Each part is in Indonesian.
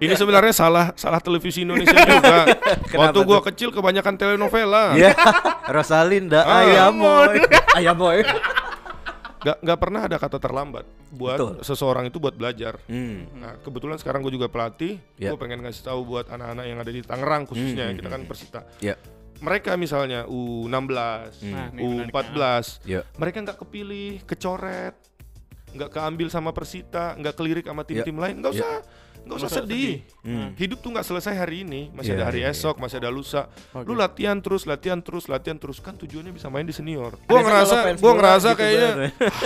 Ini sebenarnya salah salah televisi Indonesia juga. Waktu gua kecil kebanyakan telenovela. Ya, Rosalinda, Ah. Ayamoy. Ayamoy. Gak, nggak pernah ada kata terlambat buat Betul. seseorang itu buat belajar. Hmm. Nah, kebetulan sekarang gue juga pelatih. Ya. Gue pengen ngasih tahu buat anak-anak yang ada di Tangerang khususnya Hmm, kita hmm, kan hmm. Persita. Ya. Mereka misalnya U16, Hmm. Nah, ini menarik. U14, Ya. mereka nggak kepilih, kecoret, nggak keambil sama Persita, nggak kelirik sama tim-tim lain, nggak Ya. usah, usah Nggak usah sedih. Hmm. Hidup tuh nggak selesai hari ini, masih Ya, ada hari ya, ya. esok, masih ada lusa. Oke. Lu latihan terus, latihan terus, latihan terus kan tujuannya bisa main di senior. Gua sih ngerasa, gua bola ngerasa gitu kayaknya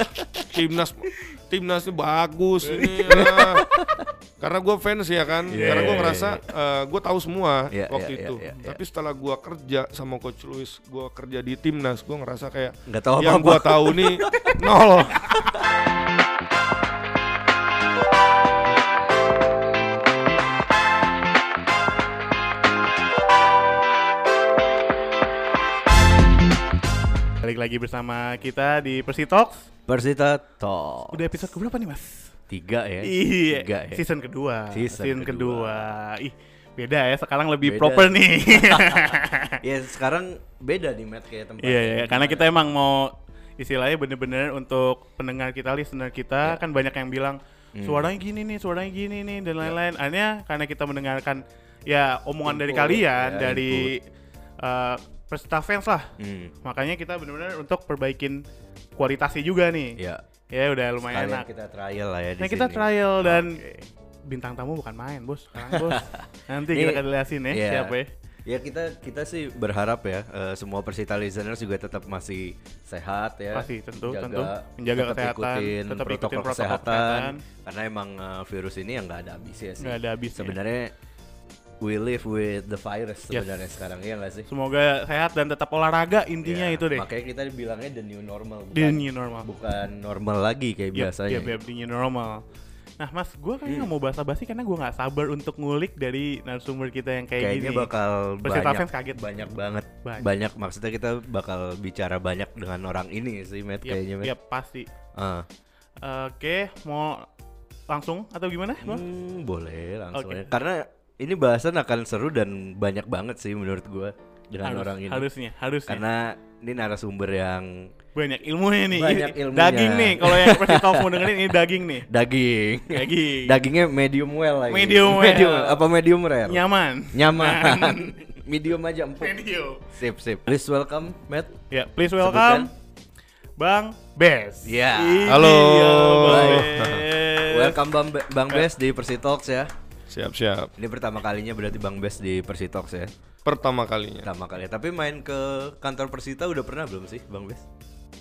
timnas timnasnya bagus ini ya. karena gue fans ya kan Iya, karena gue iya, ngerasa gue tahu semua Iya, waktu iya, itu iya, iya. tapi setelah gue kerja sama coach Luis gue kerja di timnas gue ngerasa kayak Nggak tahu yang gue tahu nih nol Balik lagi bersama kita di Persi Talks. Persita Talk. Udah episode keberapa nih, Mas? Tiga ya. Iya, Tiga ya. season kedua. Season kedua. Ih, beda ya. Sekarang lebih Beda. proper nih. Ya sekarang beda nih Matt kayak tempatnya. Iya, iya, karena kita emang mau istilahnya bener-bener untuk pendengar kita, listener kita, Iya. kan banyak yang bilang Hmm. suaranya gini nih, suaranya gini nih, Iya. dan lain-lain. Akhirnya karena kita mendengarkan ya omongan dari Input, kalian, ya, dari uh, Persita fans lah. Hmm. Makanya kita bener-bener untuk perbaikin kualitasnya juga nih. Ya. Ya udah lumayan Sekalian enak. kita trial lah ya di Nah kita sini. trial dan Oke. bintang tamu bukan main bos, sekarang bos. Nanti Ini- kita akan jelasin ya Iya. siapa ya. Ya kita kita sih berharap ya eh, semua Persita listeners juga tetap masih sehat ya. Pasti, tentu, Jaga- tentu. Menjaga tetap kesehatan, ikutin tetap protokol, ikutin protokol kesehatan, kesehatan. karena emang eh, virus ini yang nggak ada habisnya sih. Nggak ada habisnya. Sebenarnya we live with the virus Yes. sebenarnya sekarang ya nggak sih? Semoga sehat dan tetap olahraga intinya Ya, itu deh. Makanya kita bilangnya the new normal bukan The new normal. bukan normal lagi kayak Yap, biasanya. yap, yap, the new normal. Nah mas, gue kayaknya Hmm. nggak mau basa-basi karena gue nggak sabar untuk ngulik dari narasumber kita yang kayak Kayaknya gini. bakal Persita banyak fans kaget. banyak banget Banyak. banyak. maksudnya kita bakal bicara banyak dengan orang ini sih Matt Yap, kayaknya Matt. yap, pasti. Ah. Oke, mau langsung atau gimana? Hmm, boleh langsung Oke. aja. Karena ini bahasan akan seru dan banyak banget sih menurut gua dengan Harus- orang ini. Harusnya, harusnya. Karena ini narasumber yang banyak ilmunya nih. Banyak ilmunya. Daging nih, kalau yang Persi Talks mau dengerin ini daging nih. daging. Daging. Dagingnya medium well lagi. Medium well. Apa medium rare? Nyaman. Nyaman. medium aja empuk. Medium. Sip, sip. Please welcome Matt. Ya, please welcome Bang Bes. Ya. Ini Halo. Bang. Bes. Welcome Bang, Be- Bang Bes di Persitox ya. Siap-siap Ini pertama kalinya berarti Bang Bes di Persitox ya. pertama kalinya Pertama kali. Tapi main ke kantor Persita udah pernah belum sih Bang Bes?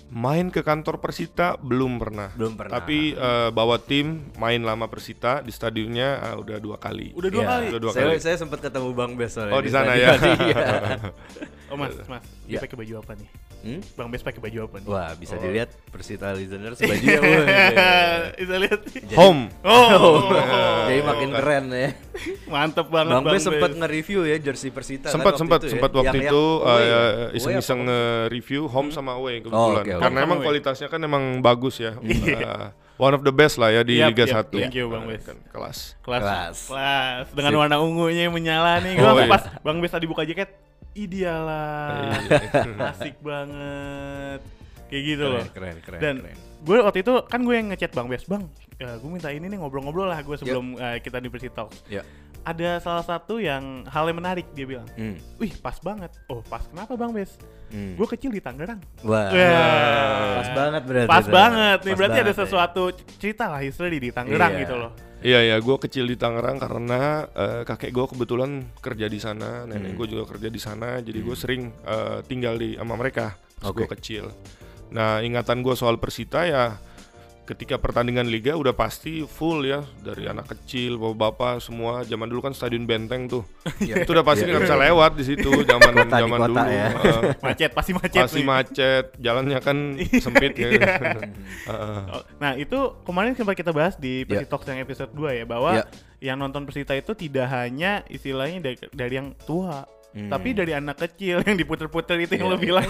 main ke kantor Persita belum pernah Belum pernah. tapi eh, bawa tim main lama Persita di stadionnya ah, udah dua kali Udah dua Iya. kali. Udah dua saya, kali. saya sempat ketemu Bang Bes soalnya oh di sana ya. Oh Mas, Mas, dia Ya. pakai baju apa nih? Hmm? Bang Bes pakai baju apa nih? Wah, bisa Oh. dilihat Persita listeners bajunya. Bisa lihat. Jadi- home Oh, Jadi makin keren ya. mantep banget Bang Bes sempat nge-review ya jersey Persita kan sempat waktu sempat itu ya? sempat waktu Yang- itu yang away ya? eh, Away iseng-iseng apa? nge-review home sama away kebetulan oke, oke. karena emang kualitasnya kan emang bagus ya Eh, one of the best lah ya di Yap, Liga yap, 1 thank you, Bang Eh, Bes. kan, kelas kelas, Kelas. kelas, dengan Sip. warna ungunya yang menyala nih. Oh, Gua iya. pas Bang Bes tadi buka jaket, idealah, Iya. asik banget, kayak gitu Keren, loh. keren, keren, Dan keren. gue waktu itu kan gue yang ngechat Bang Bes, Bang, ya, gue minta ini nih ngobrol-ngobrol lah gue sebelum eh, kita di Persi Talk. Ya. Ada salah satu yang hal yang menarik dia bilang, Hmm. wih pas banget. Oh pas kenapa Bang Bes? Hmm. Gue kecil di Tangerang. Wah. Ya. Pas banget berarti. Pas banget nih Pas berarti ada banget ya. sesuatu cerita lah history di Tangerang Iya. gitu loh. Iya ya, gue kecil di Tangerang karena eh, kakek gue kebetulan kerja di sana, Hmm. nenek gue juga kerja di sana, jadi gue sering eh, tinggal di sama mereka pas Oke. gue kecil. Nah ingatan gue soal Persita ya, ketika pertandingan liga udah pasti full ya dari anak kecil, bapak-bapak semua. Zaman dulu kan stadion Benteng tuh, itu udah pasti Iya, nggak iya. bisa lewat di situ zaman Kota di zaman kota dulu. ya. eh, Macet pasti macet pasti nih. macet, jalannya kan sempit ya. Heeh. Oh, Nah itu kemarin sempat kita bahas di Ya. Persi Talks yang episode 2 ya bahwa Ya. yang nonton Persita itu tidak hanya istilahnya dari, dari yang tua Hmm. Tapi dari anak kecil yang diputer-puter itu yang Iya. lo bilang.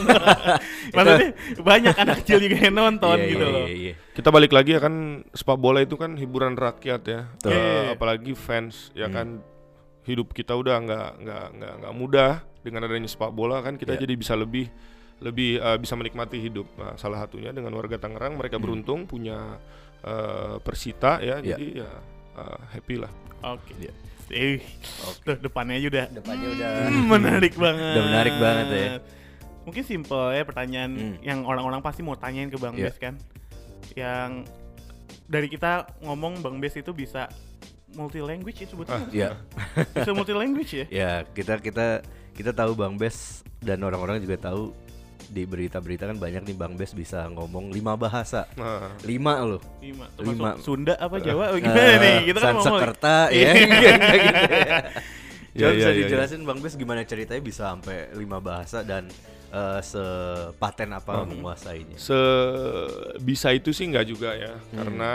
Maksudnya banyak anak kecil juga yang nonton Iya, gitu iya, loh. iya, iya. Kita balik lagi ya kan sepak bola itu kan hiburan rakyat ya. Betul. Eh, Iya. apalagi fans ya Hmm. kan hidup kita udah nggak nggak nggak nggak mudah dengan adanya sepak bola kan kita Iya. jadi bisa lebih lebih eh, bisa menikmati hidup. Nah, salah satunya dengan warga Tangerang mereka Hmm. beruntung punya eh, Persita ya Iya. jadi ya eh, happy lah. Oke. Iya. Eh, tuh depannya aja udah Depannya udah Hmm, menarik banget. Udah menarik banget ya. Mungkin simple ya pertanyaan Hmm. yang orang-orang pasti mau tanyain ke Bang Iya. Bes kan. Yang dari kita ngomong Bang Bes itu bisa multi language ya sebetulnya. ya bisa multi language ya. ya kita kita kita tahu Bang Bes dan orang-orang juga tahu di berita-berita kan banyak nih Bang Bes bisa ngomong lima bahasa Nah, lima loh Lima. Lima. Sunda apa Jawa gimana nih? Kita kan ngomong. Sansekerta ya gitu ya. Ya, Coba ya, bisa ya, ya. dijelasin Bang Bes gimana ceritanya bisa sampai lima bahasa dan eh, sepaten apa Hmm. menguasainya se bisa itu sih nggak juga ya Hmm. karena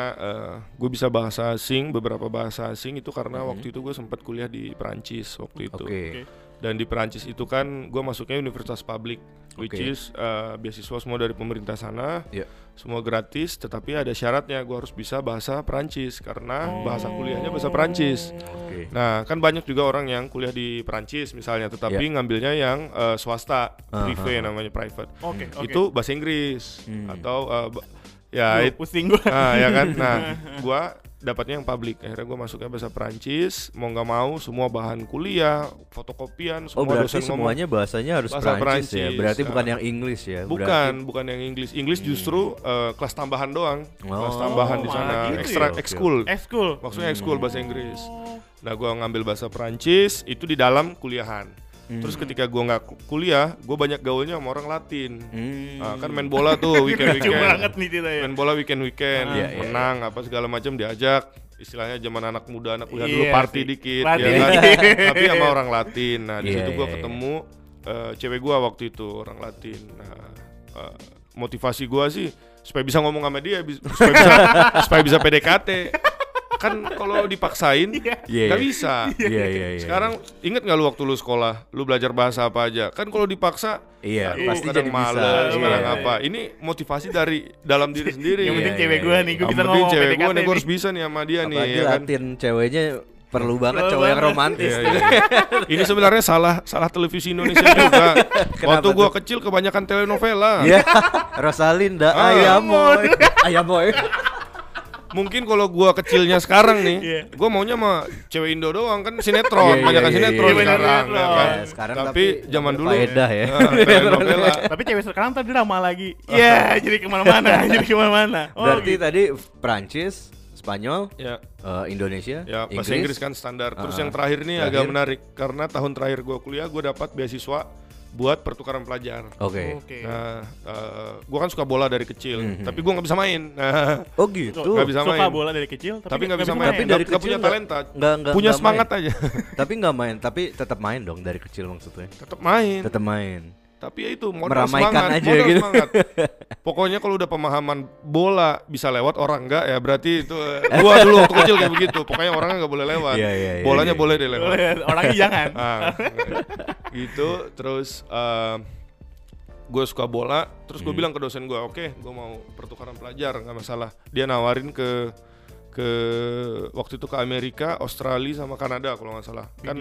gue bisa bahasa asing beberapa bahasa asing itu karena Hmm. waktu itu gue sempat kuliah di Perancis waktu itu oke Oke. Dan di Perancis itu kan gue masuknya universitas publik which Oke. is uh, beasiswa semua dari pemerintah sana Iya. semua gratis tetapi ada syaratnya gue harus bisa bahasa Perancis karena Oh. bahasa kuliahnya bahasa Perancis oke nah kan banyak juga orang yang kuliah di Perancis misalnya tetapi ngambilnya yang uh, swasta privé ah, ah. namanya private Oke, oke. itu bahasa Inggris Hmm. atau uh, ya Duh, it- pusing gua. nah ya kan nah gua dapatnya yang publik akhirnya gua masuknya bahasa Perancis mau nggak mau semua bahan kuliah fotokopian Oh semua berarti dosen ngomong semuanya bahasanya harus Bahasa Perancis, ya? Perancis, Berarti ah. bukan yang English ya? bukan bukan yang Inggris Inggris justru uh, kelas tambahan doang kelas Oh, tambahan di malah sana gitu ekstra ya? Ekskul Ekskul. maksudnya ekskul bahasa Inggris Oh. nah gua ngambil bahasa Perancis itu di dalam kuliahan terus ketika gua nggak ku- kuliah gua banyak gaulnya sama orang Latin Hmm. Ah, kan main bola tuh weekend weekend banget nih kita ya. main bola weekend weekend Iya, iya, menang apa segala macam diajak istilahnya zaman anak muda anak kuliah dulu Iya party sih. dikit Party ya kan? tapi sama orang Latin nah di Iya, situ gua iya, iya. ketemu eh, cewek gua waktu itu orang Latin nah eh, motivasi gua sih supaya bisa ngomong sama dia supaya bisa supaya bisa PDKT kan kalau dipaksain Iya. Iya, nggak iya. bisa Iya iya iya. sekarang inget nggak lu waktu lu sekolah lu belajar bahasa apa aja kan kalau dipaksa iya aduh, pasti kadang jadi bisa. males, Iya, iya. apa ini motivasi dari dalam diri sendiri Yang penting iya, cewek iya. gua nih, gua Yang bisa ngomong cewek PDKT gue nih gue nih. harus bisa nih sama dia nih Apalagi ya kan Latin ceweknya perlu banget Perlu cowok yang banget. romantis. Iya, iya. Ini sebenarnya salah salah televisi Indonesia juga. Waktu gua kecil kebanyakan telenovela. Iya. Rosalinda Ah. Ayamoy. Ayamoy. Mungkin kalau gua kecilnya sekarang nih, Iya. gua maunya sama cewek Indo doang kan sinetron, Iya, banyak iya, sinetron iya, sekarang ya kan. Ya, sekarang tapi, tapi zaman dulu berfaedah ya. Telenovela. Tapi cewek sekarang tadi drama lagi. Iya, jadi ke mana-mana, jadi ke mana-mana. Oh, Berarti gitu. tadi Prancis, Spanyol, Ya, eh, Indonesia, ya bahasa Inggris kan standar. Terus Ah, yang terakhir nih terakhir. agak menarik karena tahun terakhir gua kuliah gua dapat beasiswa buat pertukaran pelajar. Oke. Oke. Nah, eh, gua kan suka bola dari kecil, Mhm. tapi gua nggak bisa main. Nah, Oh gitu. nggak bisa Suka main. bola dari kecil, tapi, tapi nggak bisa main. Tapi dari nggak kecil punya talenta. nggak- nggak- punya nggak semangat main. aja. tapi nggak main, tapi tetap main dong dari kecil maksudnya. Tetap main. Tetap main. Tapi ya itu modal Meramaikan semangat, aja modal gitu. semangat. Pokoknya kalau udah pemahaman bola bisa lewat orang enggak ya berarti itu eh, gua dulu waktu kecil kayak begitu. Pokoknya orangnya nggak boleh lewat. Iya, iya, iya, Bolanya iya. boleh deh lewat. Orangnya jangan. Ah, gitu terus gue suka bola terus gue Hmm. bilang ke dosen gue oke gue mau pertukaran pelajar nggak masalah dia nawarin ke ke waktu itu ke Amerika Australia sama Kanada kalau nggak salah kan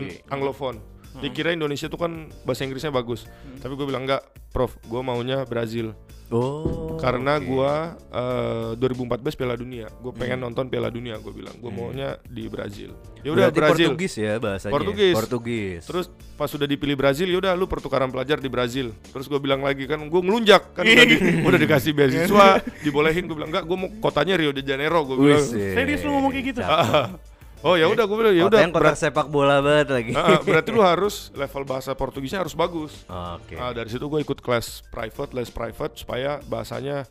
Oke. anglophone dikira Indonesia tuh kan bahasa Inggrisnya bagus tapi gue bilang enggak prof gue maunya Brazil Oh. karena oke. gua eh, 2014 Piala Dunia gue pengen Hmm. nonton Piala Dunia gue bilang gue Hmm. maunya di Brazil ya udah Brazil Portugis ya bahasanya. Portugis. Portugis. Terus pas sudah dipilih Brazil, yaudah lu pertukaran pelajar di Brazil. Terus gue bilang lagi kan, gue ngelunjak kan udah, di, udah dikasih beasiswa, dibolehin. Gue bilang enggak, gue mau kotanya Rio de Janeiro. Gue bilang. Serius lu ngomong kayak gitu? Oh ya udah, gue bilang ya udah. yang kota berat- sepak bola banget lagi. Ah, berarti lu harus level bahasa Portugisnya harus bagus. Oke. Ah, dari situ gue ikut kelas private, les private supaya bahasanya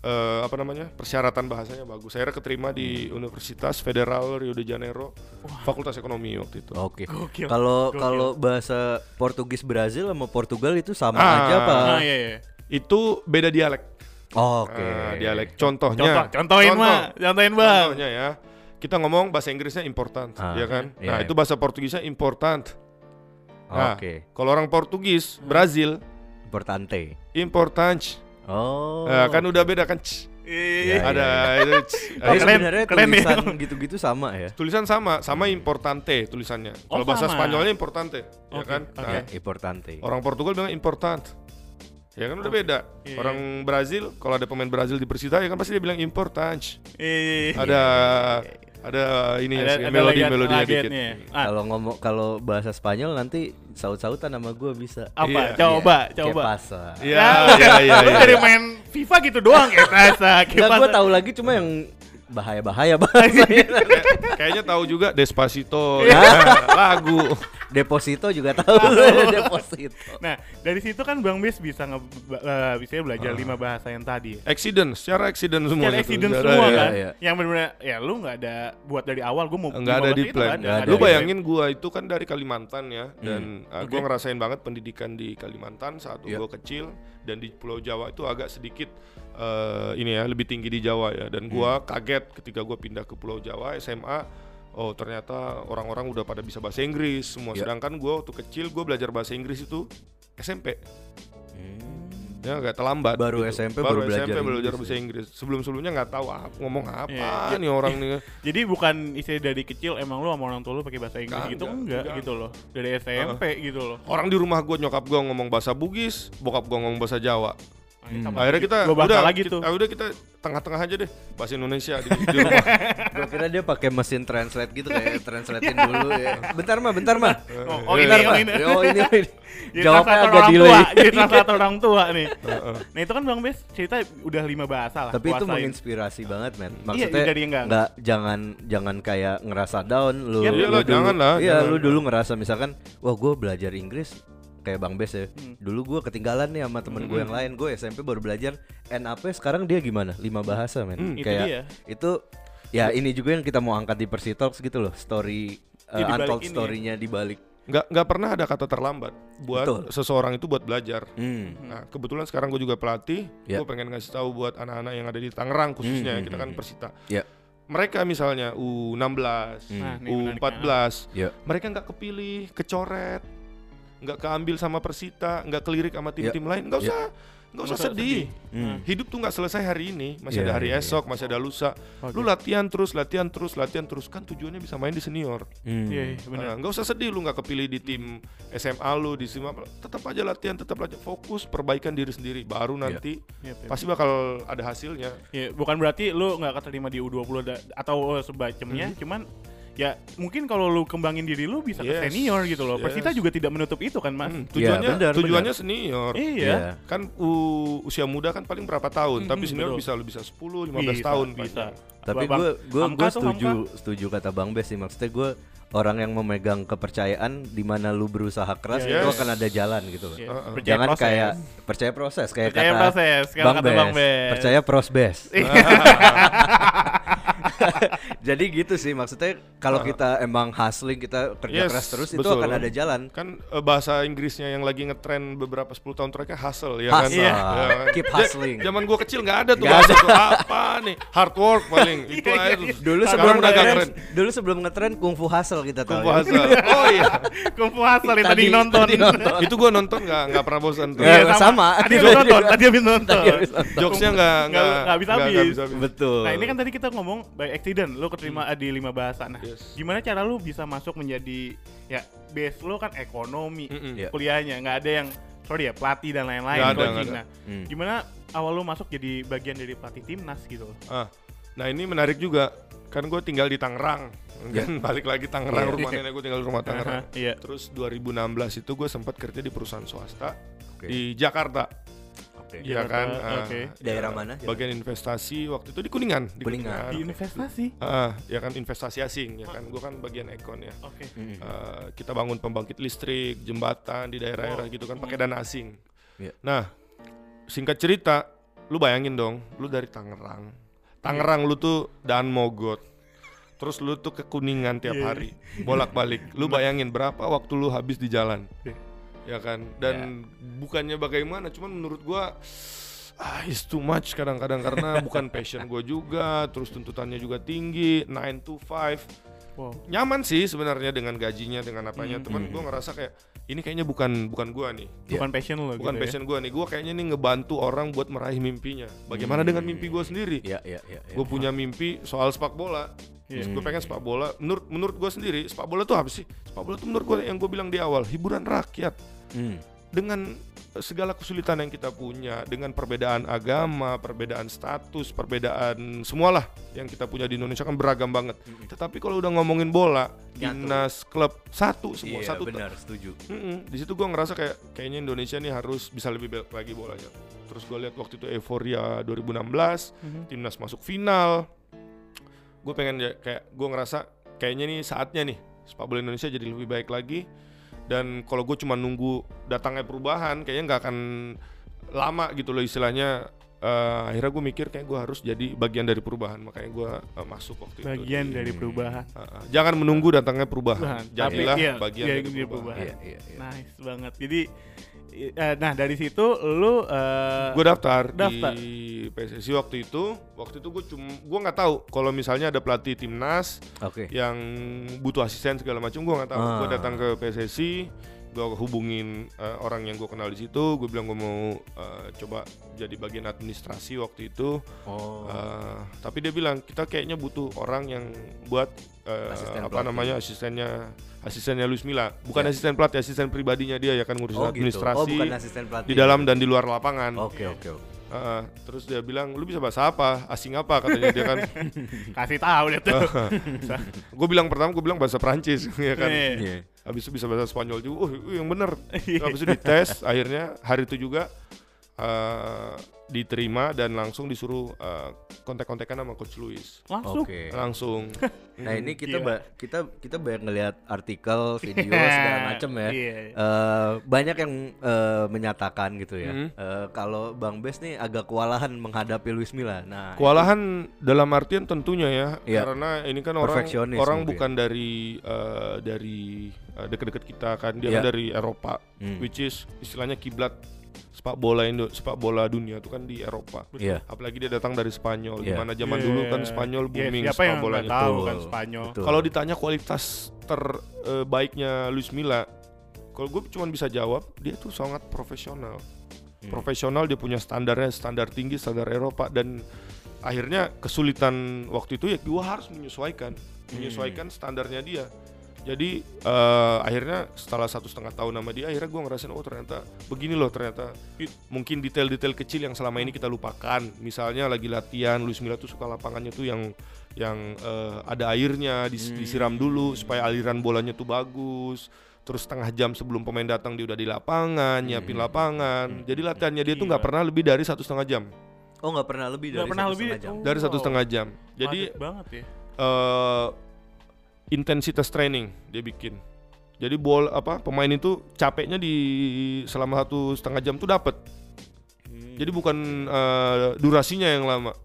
eh, apa namanya persyaratan bahasanya bagus. Saya keterima di Universitas Federal Rio de Janeiro, Fakultas Ekonomi waktu itu. Oke. Gokil. Kalau kalau bahasa Portugis Brazil sama Portugal itu sama Ah. aja apa? Ah, iya, iya. Itu beda dialek. Oke. Ah, dialek. Contohnya. Contoh, contohin Contoh. mah, contohin bang. Contohnya ya, kita ngomong bahasa Inggrisnya important, Ah, ya kan? iya, Nah iya. itu bahasa Portugisnya important. Nah, Oke. kalau orang Portugis, Brazil, Importante. importante. Oh. Nah, kan udah beda kan. C. Iya. Ya, ada ya, itu. Tapi Oh, keren, sebenarnya keren ya. tulisan gitu-gitu sama ya. Tulisan sama, sama importante tulisannya. Oh, Kalau bahasa. Spanyolnya importante, ya Oke, kan? oke. Nah, Ya, importante. orang Portugal bilang important. Ya kan udah beda. Iya, Orang Brazil, kalau ada pemain Brazil di Persita ya kan pasti dia bilang importante. Iya. Ada ada ini ya, Ada- sih, ada melodi melodinya dikit. lagetnya. Ah, Kalau ngomong kalau bahasa Spanyol nanti saut-sautan sama gue bisa. apa? Iya. Coba, Iya, coba. Kayak pasa. Iya, iya, iya. Lu iya. dari main FIFA gitu doang kayak rasa. Enggak gue tahu lagi cuma yang bahaya-bahaya bahasanya. Kayaknya tahu juga Despacito, Iya. ya, lagu. Deposito juga tahu deposito. Nah, dari situ kan Bang Bes bisa nge eh, bisa belajar lima bahasa yang tadi. Accident, secara accident semua. Secara accident Secara- semua ya. kan. iya. Yang benar-benar ya lu nggak ada buat dari awal gue mau Enggak ada lima di plan. kan, Nggak nggak ada Lu di plan. bayangin gua itu kan dari Kalimantan ya dan uh, gua Oke. ngerasain banget pendidikan di Kalimantan saat Iya. gua kecil dan di Pulau Jawa itu agak sedikit eh, ini ya lebih tinggi di Jawa ya dan gua kaget ketika gua pindah ke Pulau Jawa SMA oh ternyata orang-orang udah pada bisa bahasa Inggris semua Iya. sedangkan gua waktu kecil gua belajar bahasa Inggris itu SMP ya agak terlambat Hmm. Baru gitu. SMP baru belajar SMP baru belajar Inggris bahasa Inggris sebelum sebelumnya nggak tahu apa ngomong apa Iya. nih orang nih Jadi bukan istilah dari kecil emang lu sama orang tua lu pakai bahasa Inggris gitu nggak, enggak nggak. gitu loh. Dari SMP gitu loh. orang di rumah gua nyokap gua ngomong bahasa Bugis bokap gua ngomong bahasa Jawa Hmm. akhirnya kita udah lagi kita, tuh. ah, udah kita tengah-tengah aja deh bahasa Indonesia di, di rumah Gue kira dia pakai mesin translate gitu kayak translatein dulu ya. Bentar mah, bentar mah. Oh, oh ini, bentar oh, mah. ini. Oh ini. ini. Jawabnya agak orang delay. tua, jadi translator orang tua nih. Nah itu kan Bang Bes cerita udah lima bahasa lah. Tapi itu menginspirasi banget, men. Iya, Maksudnya dari yang enggak. nggak jangan jangan kayak ngerasa down lu. Iya, lu jangan lah, Iya, lu dulu ngerasa misalkan, wah gue belajar Inggris kayak Bang Bes ya. Hmm. Dulu gue ketinggalan nih sama temen gue yang lain. Gue SMP baru belajar NAP, sekarang dia gimana? Lima bahasa, men. Hmm, itu kayak dia. itu ya ini juga yang kita mau angkat di Persi Talks gitu loh, story uh, Iya, di balik untold ya. story-nya di balik. nggak nggak pernah ada kata terlambat buat Betul. seseorang itu buat belajar Hmm. nah kebetulan sekarang gue juga pelatih Ya. gue pengen ngasih tahu buat anak-anak yang ada di Tangerang khususnya Hmm, kita hmm, kan hmm. Persita Ya. mereka misalnya U16 Nah, ini menarik. U14 Ya. mereka nggak kepilih kecoret nggak keambil sama Persita nggak kelirik sama tim-tim lain nggak Ya. usah nggak usah Nggak usah sedih Hmm. hidup tuh nggak selesai hari ini masih Iya, ada hari iya, esok masih ada lusa Oke. lu latihan terus latihan terus latihan terus kan tujuannya bisa main di senior Hmm. Iya, iya, benar. Nah, nggak usah sedih lu nggak kepilih di tim SMA lu di SMA tetap aja latihan tetap aja fokus perbaikan diri sendiri baru nanti Iya, iya. pasti bakal ada hasilnya Ya, bukan berarti lu nggak keterima di U20 da- atau eh, sebacemnya, cuman ya mungkin kalau lu kembangin diri lu bisa ke Yes, senior gitu loh. Persita yes. juga tidak menutup itu kan, Mas. Hmm, Iya, tujuannya benar, tujuannya senior Iya. Iya. kan u- usia muda kan paling berapa tahun Hmm, tapi senior betul. bisa lu bisa 10 15 Bisa, tahun bisa. paling. Tapi Bang- gue gue gue setuju Hamka. setuju kata Bang Bes sih maksudnya gue orang yang memegang kepercayaan di mana lu berusaha keras Yes. itu akan ada jalan gitu loh. Iya, Jangan proses. kayak percaya proses kayak Percaya kata proses, Bang kata Bes. Bang Bes. Percaya prosbes. Jadi gitu sih maksudnya kalau kita emang hustling kita kerja Yes, keras terus itu betul. akan ada jalan. kan eh, bahasa Inggrisnya yang lagi ngetren beberapa 10 tahun terakhir hustle ya Hustle. kan. Ya kan? Keep hustling. zaman gua kecil nggak ada tuh Nggak bahasa tuh apa nih hard work paling itu Iya, aja iya, tuh. Dulu sebelum ngetren, keren dulu sebelum ngetren kungfu hustle kita tahu. Kungfu ya. hustle oh iya Kungfu Hustle yang tadi nonton. tadi nonton. itu gua nonton nggak nggak pernah bosan tuh Iya, sama. Tadi habis nonton, tadi habis nonton. Tadi habis nonton. jokesnya nggak Nggak- nggak habis-habis. Betul. Nah ini kan tadi kita ngomong accident, lu keterima di lima bahasa. Nah, Yes. gimana cara lu bisa masuk menjadi ya base lu kan ekonomi Mm-mm. Iya. kuliahnya, nggak ada yang sorry ya pelatih dan lain-lain ada, ada. Nah, Hmm. gimana awal lu masuk jadi bagian dari pelatih timnas gitu? loh? Ah, nah ini menarik juga. Kan gue tinggal di Tangerang. Kan balik lagi Tangerang, Iya. rumah nenek gue tinggal di rumah Tangerang. Aha, Iya. Terus 2016 itu gue sempat kerja di perusahaan swasta Oke. di Jakarta. Iya Jakarta, kan? oke. Ah, Daerah ya, mana? Bagian investasi waktu itu di Kuningan. Di Kuningan. Di investasi. Ah, ya kan investasi asing ya kan. Gue kan bagian ekon ya. Oke. Hmm. Eh, kita bangun pembangkit listrik, jembatan di daerah-daerah gitu kan pakai dana asing. Iya. Nah, singkat cerita, lu bayangin dong, lu dari Tangerang. Tangerang lu tuh dan Mogot. Terus lu tuh ke Kuningan tiap Iya. hari, bolak-balik. Lu bayangin berapa waktu lu habis di jalan. Iya. Ya kan? Dan bukannya bagaimana, cuman menurut gua ah is too much kadang-kadang karena bukan passion gua juga, terus tuntutannya juga tinggi, 9 to 5 Wow. nyaman sih sebenarnya dengan gajinya dengan apanya Hmm, teman hmm. gue ngerasa kayak ini kayaknya bukan bukan gua nih Bukan passion lo bukan gitu ya. passion gua nih gua kayaknya nih ngebantu orang buat meraih mimpinya bagaimana Hmm. dengan mimpi gua sendiri Iya, iya, iya. iya. gue punya mimpi soal sepak bola Iya. gue pengen sepak bola menurut menurut gue sendiri sepak bola tuh apa sih sepak bola tuh menurut gue yang gue bilang di awal hiburan rakyat Hmm. Dengan segala kesulitan yang kita punya dengan perbedaan agama perbedaan status perbedaan semualah yang kita punya di Indonesia kan beragam banget tetapi kalau udah ngomongin bola timnas klub satu semua Iya, satu benar, setuju. Mm-mm. di situ gue ngerasa kayak kayaknya Indonesia nih harus bisa lebih baik lagi bolanya. Terus gue lihat waktu itu euforia 2016, Mhm. timnas masuk final. Gue pengen ya kayak gue ngerasa kayaknya nih saatnya nih sepak bola Indonesia jadi lebih baik lagi. Dan kalau gue cuma nunggu datangnya perubahan, kayaknya nggak akan lama gitu loh istilahnya. Eh, akhirnya gue mikir kayak gue harus jadi bagian dari perubahan, makanya gue eh, masuk waktu itu. Bagian dari perubahan. Uh, uh, jangan menunggu datangnya perubahan. Perubahan. Tapi Jadilah iya, bagian iya, dari iya, perubahan. perubahan. Iya, iya, iya. Nice banget. Jadi i- nah dari situ lu eh, gue daftar, daftar. di PSSI waktu itu waktu itu gue cuma gue nggak tahu kalau misalnya ada pelatih timnas Oke. yang butuh asisten segala macam gue nggak tahu gue Ah. datang ke PSSI gue hubungin eh, orang yang gue kenal di situ gue bilang gue mau eh, coba jadi bagian administrasi waktu itu Oh. Eh, tapi dia bilang kita kayaknya butuh orang yang buat Asisten apa namanya asistennya asistennya Luis Milla bukan Ya. asisten pelatih asisten pribadinya dia ya kan ngurusin oh, gitu. administrasi Oh, bukan asisten pelatih. di dalam dan di luar lapangan Oke, oke, oke. Heeh, terus dia bilang lu bisa bahasa apa asing apa katanya dia kan kasih tahu deh tuh. gue bilang pertama gue bilang bahasa Prancis ya kan Iya. Iya. habis itu bisa bahasa Spanyol juga oh yang bener Iya. habis itu dites akhirnya hari itu juga eh, diterima dan langsung disuruh eh, kontak-kontakan sama coach Luis Langsung. Oke. langsung Nah ini kita ba- kita kita banyak ngelihat artikel, video segala macam ya. Iya. Eh, banyak yang eh, menyatakan gitu ya. Hmm. Eh, kalau Bang Bes nih agak kewalahan menghadapi Luis Milla. Nah, Kewalahan dalam artian tentunya ya, Iya. karena ini kan orang orang mungkin. bukan dari eh, dari eh, dekat-dekat kita kan, dia Iya. kan dari Eropa, Hmm. which is istilahnya kiblat sepak bola Indo, sepak bola dunia itu kan di Eropa. Iya. Apalagi dia datang dari Spanyol, Iya. di mana zaman Iya. dulu kan Spanyol Iya, booming siapa sepak bolanya. tahu kan Spanyol. Kalau ditanya kualitas terbaiknya Luis Milla, kalau gue cuma bisa jawab dia tuh sangat profesional. Hmm. Profesional dia punya standarnya standar tinggi, standar Eropa dan akhirnya kesulitan waktu itu ya gue harus menyesuaikan, menyesuaikan standarnya dia. Jadi eh, akhirnya setelah satu setengah tahun sama dia, akhirnya gue ngerasain oh ternyata begini loh ternyata mungkin detail-detail kecil yang selama ini kita lupakan. Misalnya lagi latihan, Luis Milla tuh suka lapangannya tuh yang yang eh, ada airnya dis- disiram dulu supaya aliran bolanya tuh bagus. Terus setengah jam sebelum pemain datang dia udah di lapangan, nyiapin lapangan. Jadi latihannya dia tuh nggak Gila. pernah lebih dari satu setengah jam. oh nggak pernah lebih Nggak dari pernah satu lebih setengah jam. oh, Dari satu setengah jam. Jadi banget ya. eh intensitas training dia bikin. Jadi bol apa pemain itu capeknya di selama satu setengah jam tuh dapat. Hmm. Jadi bukan eh, durasinya yang lama.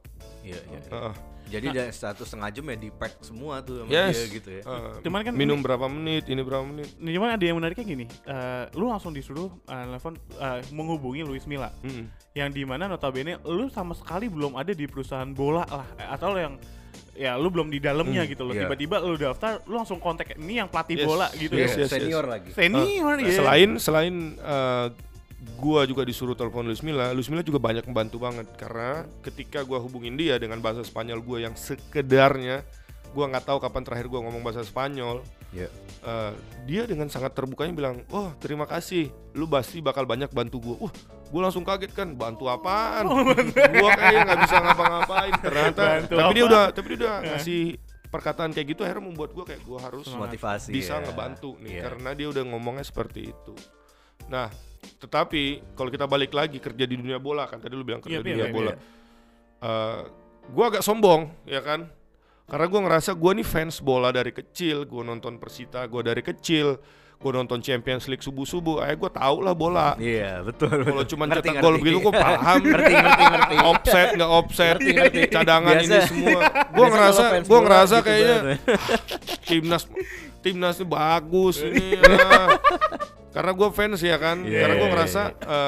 Iya, iya. iya. Heeh. Jadi dari satu setengah jam ya di pack semua tuh sama Yes. dia gitu ya. Heeh. Cuman kan minum ini- berapa menit, ini berapa menit. Nih, Cuman ada yang menariknya gini, eh, lu langsung disuruh eh, telepon eh, menghubungi Luis Milla, Mm-mm. yang di mana notabene lu sama sekali belum ada di perusahaan bola lah, atau yang ya lu belum di dalamnya Hmm, gitu loh. iya. Tiba-tiba lu daftar, lu langsung kontak ini yang pelatih Yes, bola gitu yes, ya. yes. Senior lagi. Senior Nah, ya. Selain selain eh, gua juga disuruh telepon Luis Milla, Luis Milla juga banyak membantu banget karena ketika gua hubungin dia dengan bahasa Spanyol gua yang sekedarnya gua nggak tahu kapan terakhir gua ngomong bahasa Spanyol. Iya. eh, dia dengan sangat terbukanya bilang, "Oh, terima kasih. Lu pasti bakal banyak bantu gua." Wah, gua langsung kaget kan, bantu apaan? gua kayak nggak bisa ngapa-ngapain. Ternyata Bantu tapi dia apa? udah tapi dia udah ngasih perkataan kayak gitu akhirnya membuat gua kayak gua harus Motivasi. bisa ya. ngebantu nih Iya. karena dia udah ngomongnya seperti itu. Nah, tetapi kalau kita balik lagi kerja di dunia bola kan tadi lu bilang kerja Iya, di iya, dunia iya, bola. iya. Eh, gua agak sombong ya kan? Karena gua ngerasa gua nih fans bola dari kecil, gua nonton Persita gua dari kecil, gua nonton Champions League subuh-subuh, ayo gua tau lah bola. Iya, betul. Kalau cuma Ngerti, cetak gol begitu gua paham. ngerti, ngerti, ngerti. offset nggak offset, Ngerti, ngerti. cadangan ini Biasa. semua. Gua Biasa ngerasa, bola ngerasa gitu kayaknya banget. timnas timnasnya bagus ini ya. karena gue fans ya kan Iya, karena gue iya, ngerasa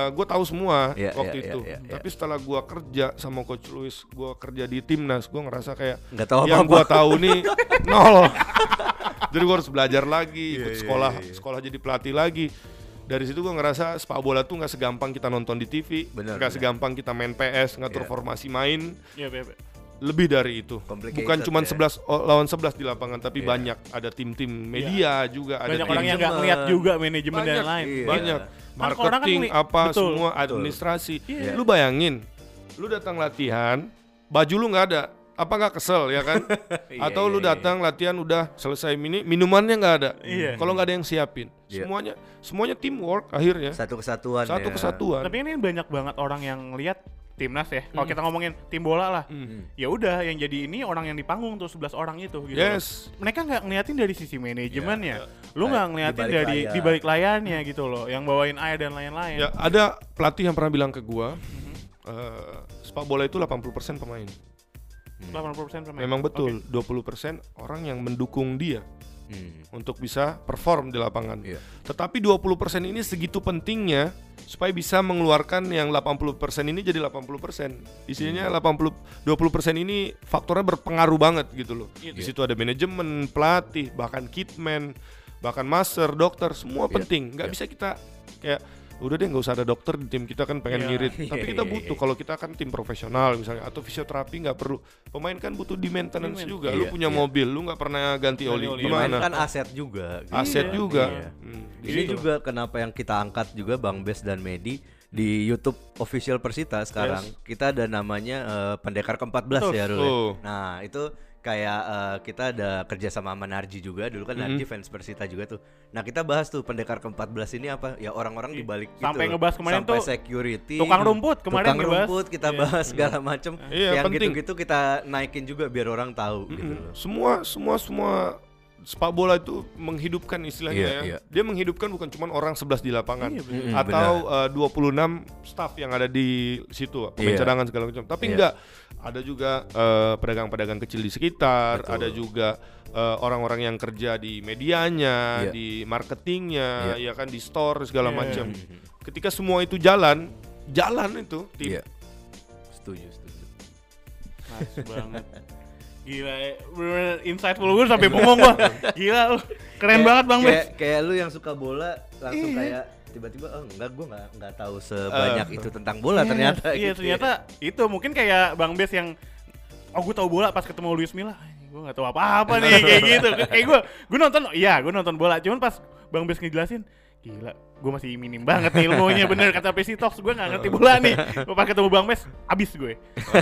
gue tahu semua Iya, waktu iya, itu iya, iya. tapi setelah gue kerja sama coach Luis gue kerja di timnas gue ngerasa kayak Nggak tahu yang gue tahu nih nol jadi gue harus belajar lagi Iya, ikut iya, sekolah iya, iya. sekolah jadi pelatih lagi dari situ gue ngerasa sepak bola tuh nggak segampang kita nonton di TV, nggak segampang kita main PS ngatur Iya. formasi main, Iya, iya, iya. Lebih dari itu. Bukan cuma ya. 11 o- lawan 11 di lapangan, tapi Iya. banyak ada tim-tim media juga, ada Banyak tim orang yang nggak manajemen. ngeliat juga manajemen dan banyak, lain. Iya. banyak Kan kan marketing ngeli- apa betul. semua administrasi. Iya. Lu bayangin, lu datang latihan, baju lu nggak ada, apa nggak kesel ya kan? Iya, Atau iya, lu iya. datang latihan udah selesai mini, minumannya nggak ada. Iya. Kalau nggak ada yang siapin, Iya. semuanya semuanya teamwork akhirnya. Satu kesatuan Satu ya. kesatuan. Tapi ini banyak banget orang yang lihat timnas ya. Kalau kita ngomongin tim bola lah, Hmm. ya udah yang jadi ini orang yang di panggung tuh 11 orang itu gitu. Yes. Mereka nggak ngeliatin dari sisi manajemennya. Lu Baik, nggak di ngeliatin balik dari layar. di balik layarnya gitu loh, yang bawain air dan lain-lain. Ya ada pelatih yang pernah bilang ke gua, Mhm. eh, sepak bola itu 80% pemain. 80% pemain. Memang betul, 20% orang yang mendukung dia Hmm. untuk bisa perform di lapangan. Iya. Tetapi 20% ini segitu pentingnya supaya bisa mengeluarkan yang 80% ini jadi 80%. Isinya Hmm. 80 20% ini faktornya berpengaruh banget gitu loh. Iya. Di situ ada manajemen, pelatih, bahkan kitman, bahkan master, dokter, semua Iya. penting. nggak Iya. bisa kita kayak udah deh nggak usah ada dokter di tim kita kan pengen Iya. ngirit. Iya, Tapi kita iya, butuh iya. kalau kita kan tim profesional misalnya atau fisioterapi nggak perlu. Pemain kan butuh di maintenance juga. Lu Iya, punya iya. mobil, lu nggak pernah ganti oli. Gimana? kan aset juga. gitu. Aset Iya, juga. iya. Hmm, Ini gitu. juga kenapa yang kita angkat juga Bang Bes dan Medi di YouTube official Persita sekarang kita ada namanya eh, Pendekar ke-14 Betul. ya dulu. ya. Nah, itu kayak eh, kita ada kerja sama sama Narji juga dulu kan Mm-hmm. Narji fans Persita juga tuh. Nah, kita bahas tuh Pendekar ke-14 ini apa? Ya orang-orang di balik Iya. Sampai itu. ngebahas kemarin sampai tuh security. tukang rumput kemarin tukang dibahas. rumput kita Iya. bahas segala macem Iya, yang penting. gitu-gitu kita naikin juga biar orang tahu gitu Mm-mm. loh. Semua semua semua sepak bola itu menghidupkan istilahnya Iya, ya. iya. Dia menghidupkan bukan cuma orang 11 di lapangan Iya, betul. Mm-mm, atau eh, 26 staff yang ada di situ, pemain Iya. cadangan segala macam. Tapi Iya. enggak ada juga eh, pedagang-pedagang kecil di sekitar, Betul. ada juga eh, orang-orang yang kerja di medianya, Iya. di marketingnya, ya kan di store segala Iya. macam. Ketika semua itu jalan, jalan itu tim. Iya. Setuju, setuju. Nice banget. Gila, ya. bener insightful gue sampai bengong gua. Gila lu. Keren Kayak- banget Bang Bes. kayak, kayak lu yang suka bola langsung Iya. kayak tiba-tiba oh enggak gua nggak nggak tahu sebanyak itu tentang bola ternyata Iya, gitu ya. ternyata itu mungkin kayak Bang Bes yang oh gue tahu bola pas ketemu Luis Milla. Gue gak tahu apa-apa nih kayak gitu. Kayak gue, gue nonton, iya gue nonton bola. Cuman pas Bang Bes ngejelasin, gila, gue masih minim banget nih ilmunya bener kata PC Talks. Gue gak ngerti bola nih. Pas ketemu Bang Bes, abis gue.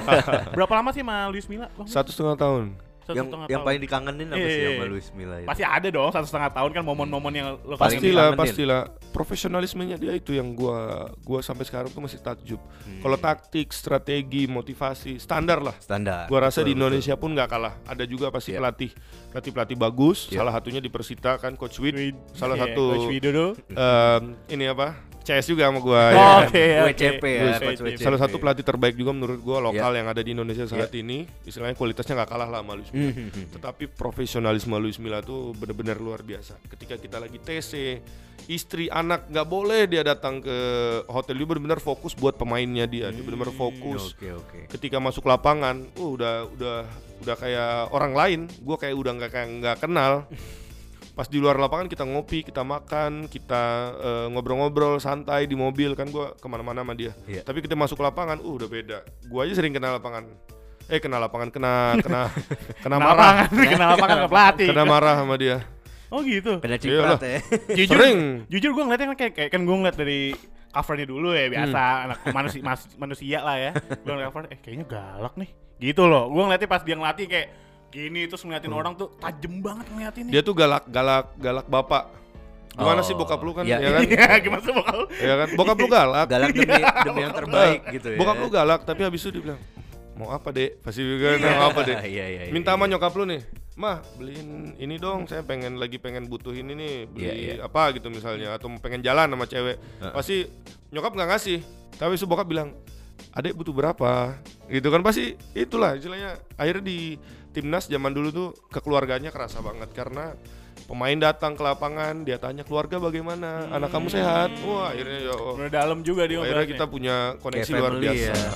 Berapa lama sih sama Luis Milla? Bang? Satu setengah tahun. Satu yang setengah yang tahun. paling dikangenin apa Iya, sih iya, sama iya. Luis Milla itu? Pasti ada dong satu setengah tahun kan momen-momen yang lo Paling kangenin. pastilah dikangenin. pastilah profesionalismenya dia itu yang gua gua sampai sekarang tuh masih takjub Hmm. kalau taktik strategi motivasi standar lah standar. gua rasa Betul, di betul. Indonesia pun nggak kalah ada juga pasti Iya. pelatih pelatih pelatih bagus Iya. salah satunya di Persita kan coach Wid salah Iya, satu Coach Widodo. em, ini apa CS juga sama gua Oh, ya kan? Oke. WCP ya, WCP. salah satu pelatih terbaik juga menurut gua lokal Iya. yang ada di Indonesia saat ini istilahnya kualitasnya nggak kalah lah sama Luis Milla Hmm. tetapi profesionalisme Luis Milla tuh bener-bener luar biasa ketika kita lagi TC istri anak nggak boleh dia datang ke hotel dia bener-bener fokus buat pemainnya dia dia bener-bener fokus Oke, oke. ketika masuk lapangan uh, udah udah udah kayak orang lain gua kayak udah nggak kayak nggak kenal pas di luar lapangan kita ngopi kita makan kita eh, ngobrol-ngobrol santai di mobil kan gua ke mana-mana sama dia Iya. tapi kita masuk lapangan uh udah beda gua aja sering kenal lapangan eh kenal lapangan kena kena kena Kenal marah kenal lapangan ke pelatih. kena marah sama dia Oh gitu. Kena ciprat ya. Jujur, Sering. jujur gue ngeliatnya kan kayak, kayak kan gue ngeliat dari covernya dulu ya biasa Hmm. anak manusia mas- manusia lah ya. Gue ngeliat cover, eh kayaknya galak nih. Gitu loh. Gue ngeliatnya pas dia ngelatih kayak gini terus ngeliatin orang tuh tajem banget ngeliatinnya. dia tuh galak galak galak bapak. Gimana Oh, sih bokap lu kan? Iya, ya kan? Iya, gimana sih bakal? ya kan? Bokap lu galak. Galak demi demi yang terbaik gitu ya. bokap lu galak tapi habis itu dia bilang mau apa dek? Pasti bilang mau apa dek? Iya, iya, iya, minta iya. sama nyokap lu nih mah beliin ini dong saya pengen lagi pengen butuh ini nih beli Iya, iya. apa gitu misalnya atau pengen jalan sama cewek. Pasti nyokap nggak ngasih. Tapi su bokap bilang adek butuh berapa? Gitu kan pasti itulah istilahnya. Akhirnya di timnas zaman dulu tuh kekeluarganya kerasa banget karena pemain datang ke lapangan dia tanya keluarga bagaimana? Anak kamu sehat? Wah akhirnya ya. Udah dalam juga dia akhirnya kita punya Kayak koneksi luar biasa. ya.